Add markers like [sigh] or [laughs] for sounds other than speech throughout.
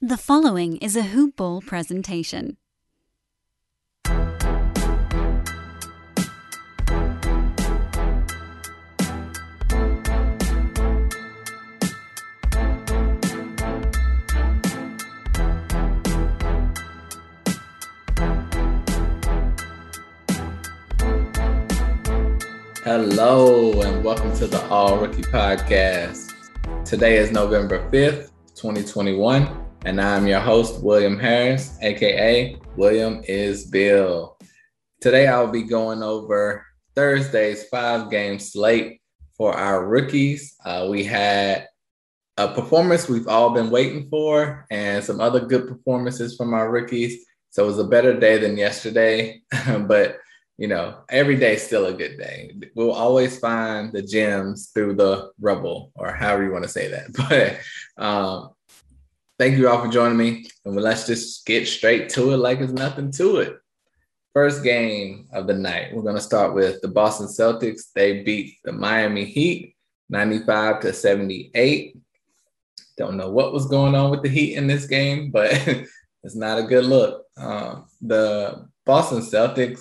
The following is a Hoop Ball presentation. Hello, and welcome to the All Rookie Podcast. Today is November 5th, 2021, and I'm your host, William Harris, aka William is Bill. Today, I'll be going over Thursday's five game slate for our rookies. Uh, we had a performance we've all been waiting for, and some other good performances from our rookies. So it was a better day than yesterday, [laughs] but you know, every day is still a good day. We'll always find the gems through the rubble, or however you want to say that. [laughs] But um, thank you all for joining me. And let's just get straight to it like there's nothing to it. First game of the night, we're going to start with the Boston Celtics. They beat the Miami Heat 95 to 78. Don't know what was going on with the Heat in this game, but [laughs] it's not a good look. Uh, the Boston Celtics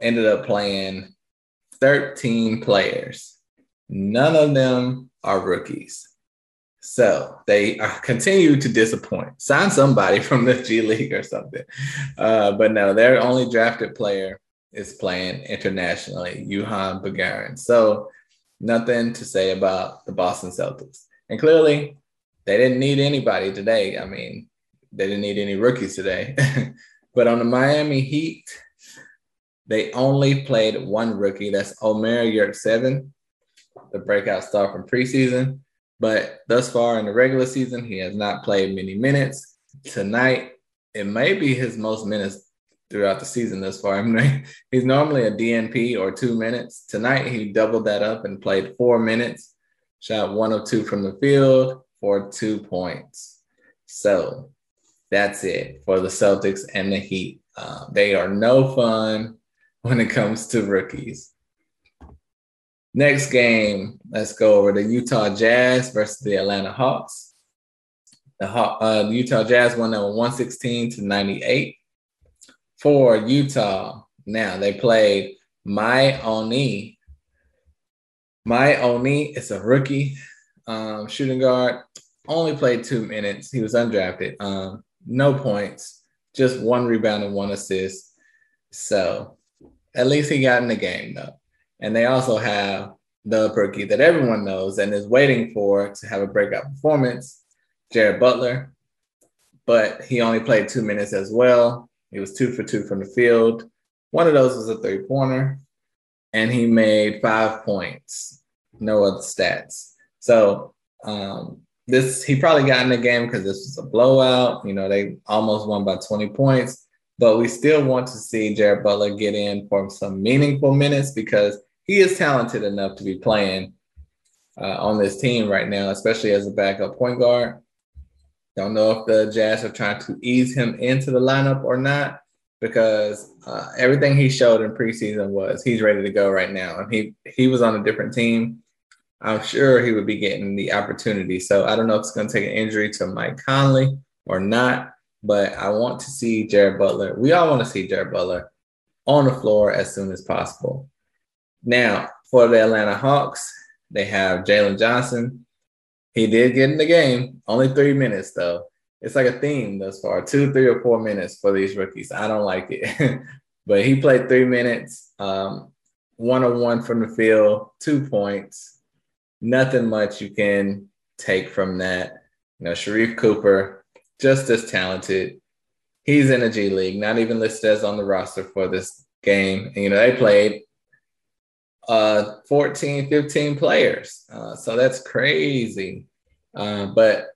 ended up playing 13 players. None of them are rookies. So they continue to disappoint. Sign somebody [laughs] from the G League or something. Uh, but no, their only drafted player is playing internationally, Juhann Begarin. So nothing to say about the Boston Celtics. And clearly, they didn't need anybody today. I mean, they didn't need any rookies today. [laughs] but on the Miami Heat, they only played one rookie. That's Omer Yurtseven, the breakout star from preseason. But thus far in the regular season, he has not played many minutes. Tonight, it may be his most minutes throughout the season thus far. [laughs] I mean, he's normally a DNP or two minutes. Tonight, he doubled that up and played four minutes, shot one of two from the field for two points. So that's it for the Celtics and the Heat. Uh, they are no fun when it comes to rookies. Next game, let's go over the Utah Jazz versus the Atlanta Hawks. The, uh, the Utah Jazz won that 116 to 98. For Utah, now they played Miye Oni. Miye Oni is a rookie um, shooting guard. Only played two minutes. He was undrafted. Um, no points, just one rebound and one assist. So at least he got in the game though. And they also have the rookie that everyone knows and is waiting for to have a breakout performance, Jared Butler. But he only played two minutes as well. He was two for two from the field. One of those was a three pointer, and he made five points. No other stats. So um, this he probably got in the game because this was a blowout. You know, they almost won by 20 points but we still want to see Jared Butler get in for some meaningful minutes because he is talented enough to be playing uh, on this team right now, especially as a backup point guard. Don't know if the Jazz are trying to ease him into the lineup or not because uh, everything he showed in preseason was he's ready to go right now. And he he was on a different team. I'm sure he would be getting the opportunity. So I don't know if it's going to take an injury to Mike Conley or not but I want to see Jared Butler. We all want to see Jared Butler on the floor as soon as possible. Now, for the Atlanta Hawks, they have Jalen Johnson. He did get in the game, only three minutes though. It's like a theme thus far two, three, or four minutes for these rookies. I don't like it. [laughs] but he played three minutes, um, one on one from the field, two points. Nothing much you can take from that. You know, Sharife Cooper, just as talented. He's in a G League, not even listed as on the roster for this game. And, you know, they played uh, 14, 15 players. Uh, so that's crazy. Uh, but,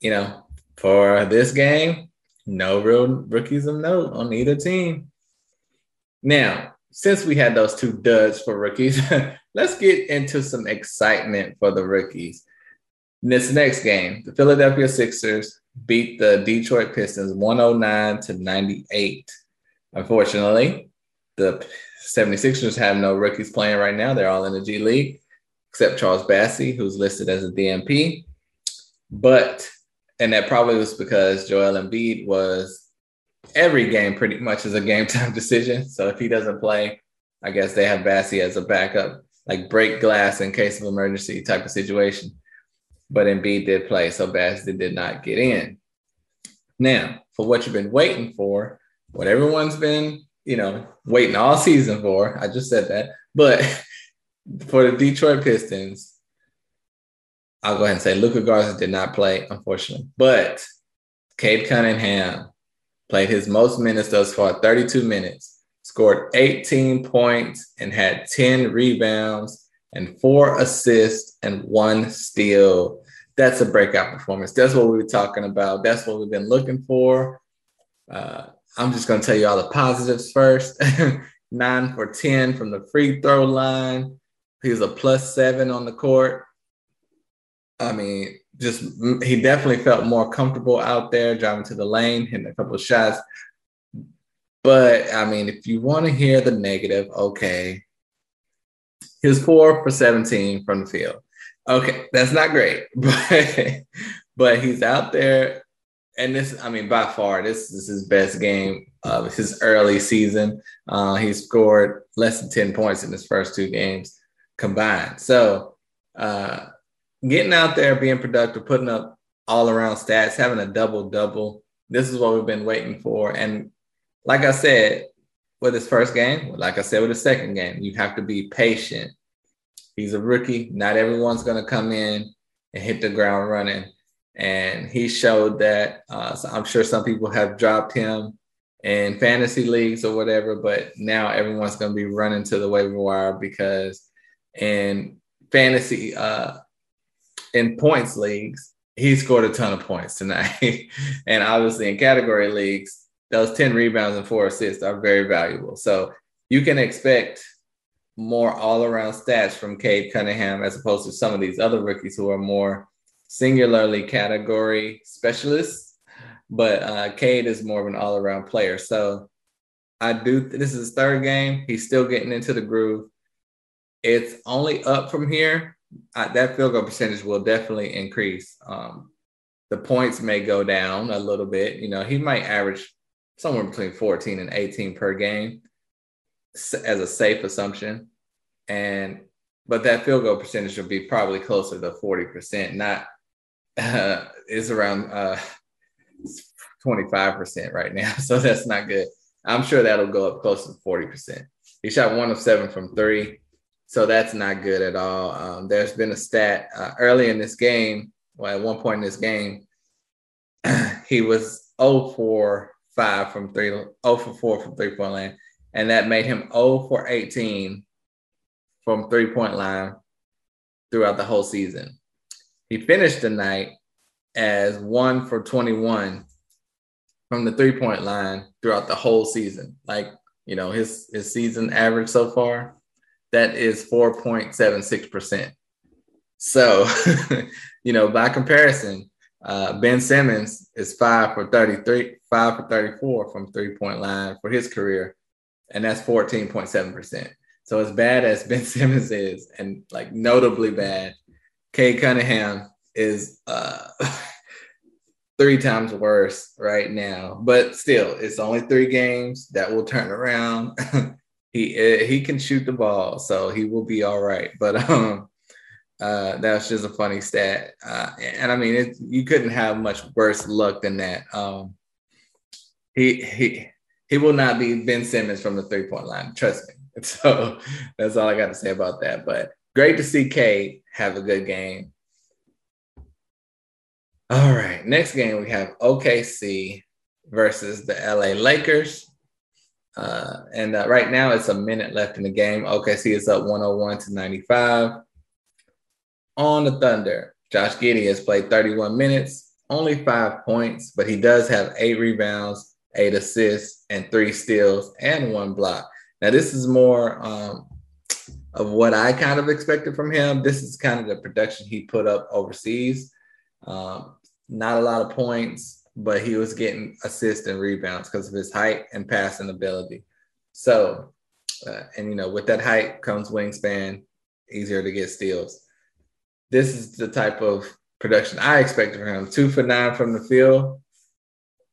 you know, for this game, no real rookies of note on either team. Now, since we had those two duds for rookies, [laughs] let's get into some excitement for the rookies. In This next game, the Philadelphia Sixers beat the Detroit Pistons 109 to 98. Unfortunately, the 76ers have no rookies playing right now. They're all in the G League, except Charles Bassey, who's listed as a DNP. But and that probably was because Joel Embiid was every game pretty much is a game [laughs] time decision. So if he doesn't play, I guess they have Bassey as a backup, like break glass in case of emergency type of situation. But Embiid did play, so Bassey did not get in. Now, for what you've been waiting for, what everyone's been, you know, waiting all season for, I just said that, but [laughs] for the Detroit Pistons, I'll go ahead and say Luka Garza did not play, unfortunately, but Cade Cunningham played his most minutes thus far, 32 minutes, scored 18 points, and had 10 rebounds and four assists and one steal. That's a breakout performance. That's what we were talking about. That's what we've been looking for. Uh, I'm just going to tell you all the positives first. [laughs] Nine for 10 from the free throw line. He was a plus seven on the court. I mean, just he definitely felt more comfortable out there driving to the lane, hitting a couple of shots. But I mean, if you want to hear the negative, okay. He was four for 17 from the field. Okay, that's not great, [laughs] but but he's out there, and this, I mean, by far, this is his best game of his early season. Uh, he scored less than 10 points in his first two games combined. So uh, getting out there, being productive, putting up all around stats, having a double double. This is what we've been waiting for. And like I said, with his first game, like I said with his second game, you have to be patient. He's a rookie. Not everyone's going to come in and hit the ground running. And he showed that. Uh, so I'm sure some people have dropped him in fantasy leagues or whatever, but now everyone's going to be running to the waiver wire because in fantasy, uh, in points leagues, he scored a ton of points tonight. [laughs] and obviously in category leagues, those 10 rebounds and four assists are very valuable. So you can expect more all around stats from Cade Cunningham as opposed to some of these other rookies who are more singularly category specialists. But uh, Cade is more of an all around player. So I do, this is his third game. He's still getting into the groove. It's only up from here I, that field goal percentage will definitely increase. Um, the points may go down a little bit. You know, he might average somewhere between 14 and 18 per game as a safe assumption. And but that field goal percentage will be probably closer to 40%, not uh, it's around uh, 25% right now. [laughs] So that's not good. I'm sure that'll go up close to 40%. He shot one of seven from three. So that's not good at all. Um, there's been a stat uh, early in this game, well, at one point in this game, [clears throat] he was 0 for 5 from 3, 0 for 4 from three point line. And that made him 0 for 18 from three point line throughout the whole season. He finished the night as 1 for 21 from the three point line throughout the whole season. Like, you know, his, his season average so far that is 4.76%. So, [laughs] you know, by comparison, uh, Ben Simmons is five for 33, five for 34 from three point line for his career, and that's 14.7%. So, as bad as [laughs] Ben Simmons is, and like notably bad, Cade Cunningham is uh, [laughs] three times worse right now. But still, it's only three games that will turn around. [laughs] he eh, he can shoot the ball, so he will be all right. But [laughs] um, uh, that's just a funny stat, uh, and I mean, it, you couldn't have much worse luck than that. Um, he he he will not be Ben Simmons from the three point line. Trust me. So that's all I got to say about that. But great to see Cade have a good game. All right, next game we have OKC versus the LA Lakers. Uh, and uh, right now it's a minute left in the game. OKC is up 101 to 95. On the Thunder, Josh Giddey has played 31 minutes, only five points, but he does have eight rebounds, eight assists, and three steals, and one block. Now, this is more um, of what I kind of expected from him. This is kind of the production he put up overseas. Um, not a lot of points, but he was getting assists and rebounds because of his height and passing ability. So, uh, and you know, with that height comes wingspan, easier to get steals. This is the type of production I expected from him. Two for nine from the field,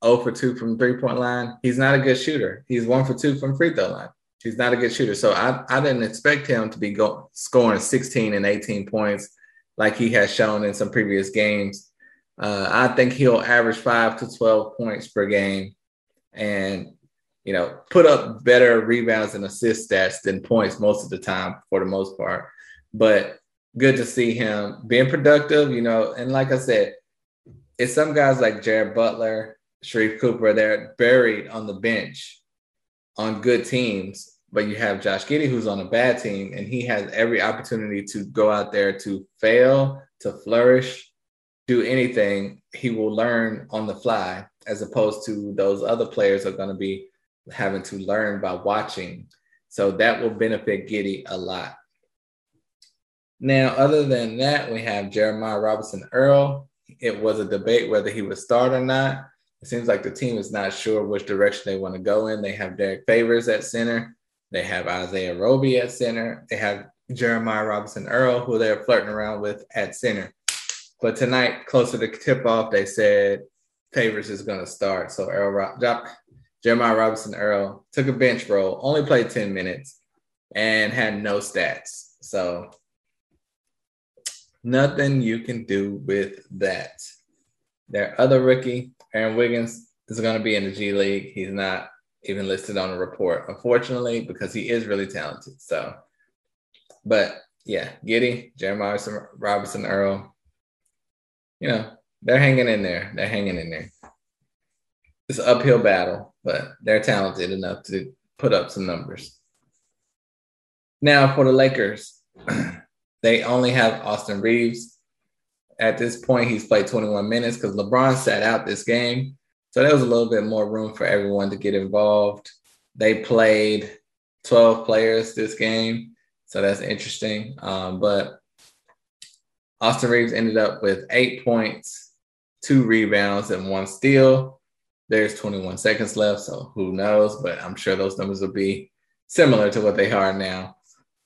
0 for two from three point line. He's not a good shooter. He's one for two from free throw line. He's not a good shooter. So I, I didn't expect him to be go, scoring 16 and 18 points like he has shown in some previous games. Uh, I think he'll average five to 12 points per game and, you know, put up better rebounds and assist stats than points most of the time for the most part. But good to see him being productive, you know, and like I said, it's some guys like Jared Butler, Sharife Cooper, they're buried on the bench on good teams but you have Josh Giddey who's on a bad team, and he has every opportunity to go out there to fail, to flourish, do anything. He will learn on the fly, as opposed to those other players are going to be having to learn by watching. So that will benefit Giddey a lot. Now, other than that, we have Jeremiah Robinson Earl. It was a debate whether he would start or not. It seems like the team is not sure which direction they want to go in. They have Derrick Favors at center. They have Isaiah Roby at center. They have Jeremiah Robinson Earl, who they're flirting around with at center. But tonight, closer to tip off, they said Favors is going to start. So Earl Rob, Jeremiah Robinson Earl took a bench role, only played 10 minutes, and had no stats. So nothing you can do with that. Their other rookie, Aaron Wiggins, is going to be in the G League. He's not even listed on the report, unfortunately, because he is really talented. So, but yeah, Giddey, Jeremiah Robinson Earl, you know, they're hanging in there. They're hanging in there. It's an uphill battle, but they're talented enough to put up some numbers. Now for the Lakers, [clears throat] they only have Austin Reaves. At this point, he's played 21 minutes because LeBron sat out this game. So there was a little bit more room for everyone to get involved. They played 12 players this game. So that's interesting. Um, but Austin Reaves ended up with eight points, two rebounds, and one steal. There's 21 seconds left, so who knows? But I'm sure those numbers will be similar to what they are now.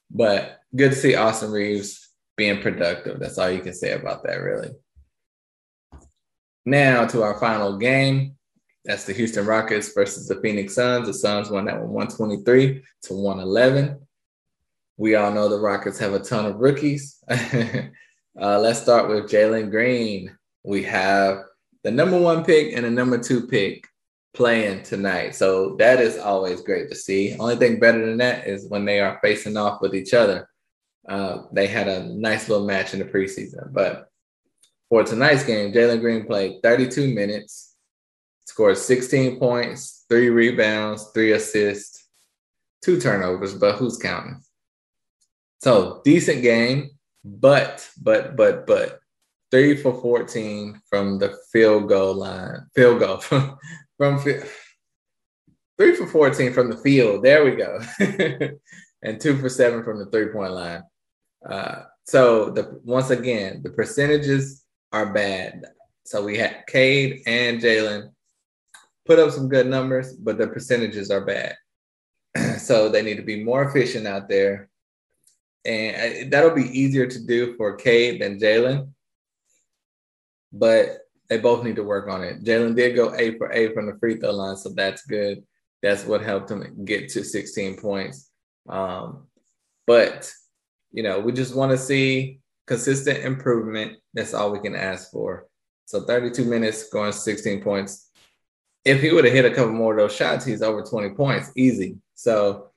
But good to see Austin Reaves being productive. That's all you can say about that, really. Now to our final game. That's the Houston Rockets versus the Phoenix Suns. The Suns won that one 123 to 111. We all know the Rockets have a ton of rookies. [laughs] uh, let's start with Jalen Green. We have the number one pick and the number two pick playing tonight. So that is always great to see. Only thing better than that is when they are facing off with each other. Uh, they had a nice little match in the preseason. But for tonight's game, Jalen Green played 32 minutes scored 16 points, three rebounds, three assists, two turnovers, but who's counting? So decent game, but, but, but, but three for 14 from the field goal line, field goal [laughs] from, from three for 14 from the field. There we go. [laughs] and two for seven from the three point line. Uh, so the once again, the percentages are bad. So we had Cade and Jalen put up some good numbers, but the percentages are bad. [clears throat] so they need to be more efficient out there. And uh, that'll be easier to do for Cade than Jalen. But they both need to work on it. Jalen did go eight for eight from the free throw line, so that's good. That's what helped him get to 16 points. Um, but you know, we just want to see consistent improvement. That's all we can ask for. So 32 minutes going 16 points if he would have hit a couple more of those shots, he's over 20 points easy. So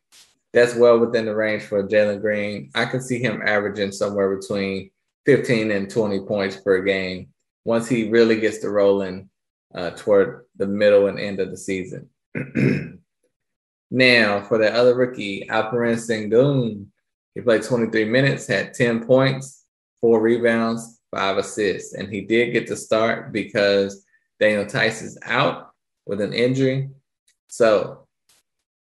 that's well within the range for Jalen Green. I can see him averaging somewhere between 15 and 20 points per game once he really gets to rolling uh, toward the middle and end of the season. [clears throat] now, for the other rookie, Alperen Sengun, he played 23 minutes, had 10 points, four rebounds, five assists, and he did get to start because Daniel Theis is out with an injury. So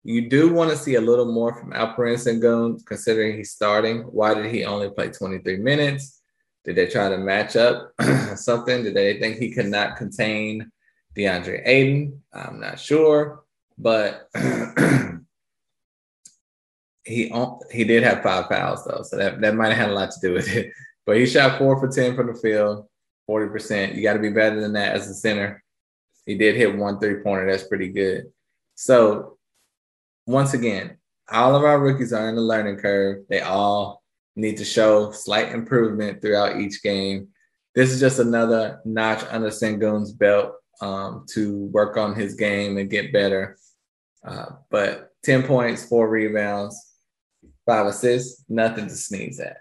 you do want to see a little more from Alperen Sengun, considering he's starting. Why did he only play 23 minutes? Did they try to match up [clears throat] something? Did they think he could not contain DeAndre Ayton? I'm not sure, but [clears throat] he he did have five fouls though, so that, that might have had a lot to do with it. But he shot four for ten from the field, 40%. You got to be better than that as a center. He did hit one three pointer. That's pretty good. So, once again, all of our rookies are in the learning curve. They all need to show slight improvement throughout each game. This is just another notch under Sengun's belt um, to work on his game and get better. Uh, but 10 points, four rebounds, five assists, nothing to sneeze at.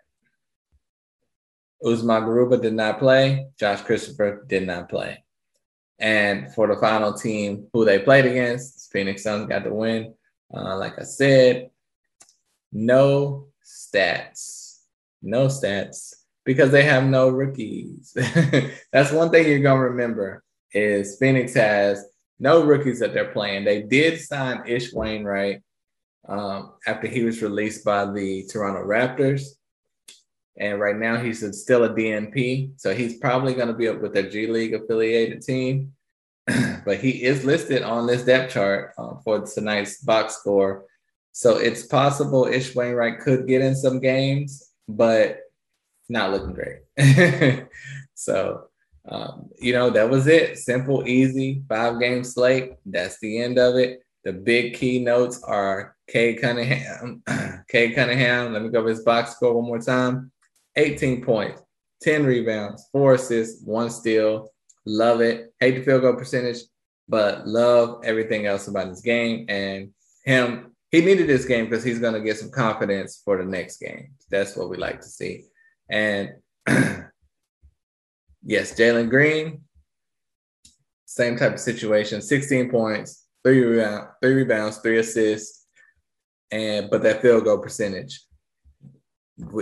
Usman Garuba did not play. Josh Christopher did not play. And for the final team who they played against, Phoenix Suns got the win. Uh, like I said, no stats. No stats because they have no rookies. [laughs] That's one thing you're going to remember is Phoenix has no rookies that they're playing. They did sign Ish Wainwright um, after he was released by the Toronto Raptors. And right now he's still a DNP. So he's probably going to be up with their G League affiliated team. [clears throat] but he is listed on this depth chart uh, for tonight's box score. So it's possible Ish Wainwright could get in some games, but not looking great. [laughs] so, um, you know, that was it. Simple, easy, five game slate. That's the end of it. The big keynotes are Cade Cunningham. [clears throat] Cade Cunningham, let me go over his box score one more time 18 points, 10 rebounds, four assists, one steal. Love it. Hate the field goal percentage, but love everything else about his game. And him, he needed this game because he's going to get some confidence for the next game. That's what we like to see. And [clears throat] yes, Jalen Green, same type of situation 16 points, three, rebound, three rebounds, three assists, and but that field goal percentage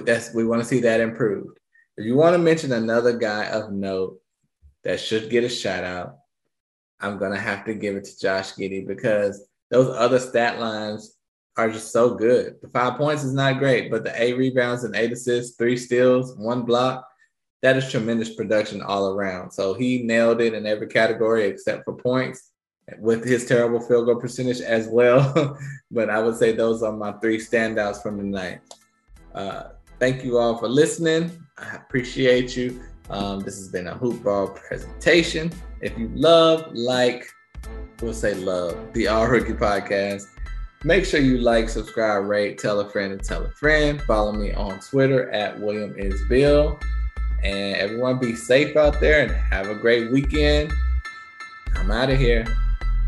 that's we want to see that improved. If you want to mention another guy of note that should get a shout out, I'm gonna have to give it to Josh Giddey because those other stat lines are just so good. The five points is not great, but the eight rebounds and eight assists, three steals, one block, that is tremendous production all around. So he nailed it in every category except for points with his terrible field goal percentage as well. [laughs] but I would say those are my three standouts from the night. Uh, thank you all for listening. I appreciate you. Um, this has been a hoop ball presentation. If you love, like, we'll say love the All Rookie Podcast. Make sure you like, subscribe, rate, tell a friend, and tell a friend. Follow me on Twitter at William is Bill. And everyone be safe out there and have a great weekend. I'm out of here.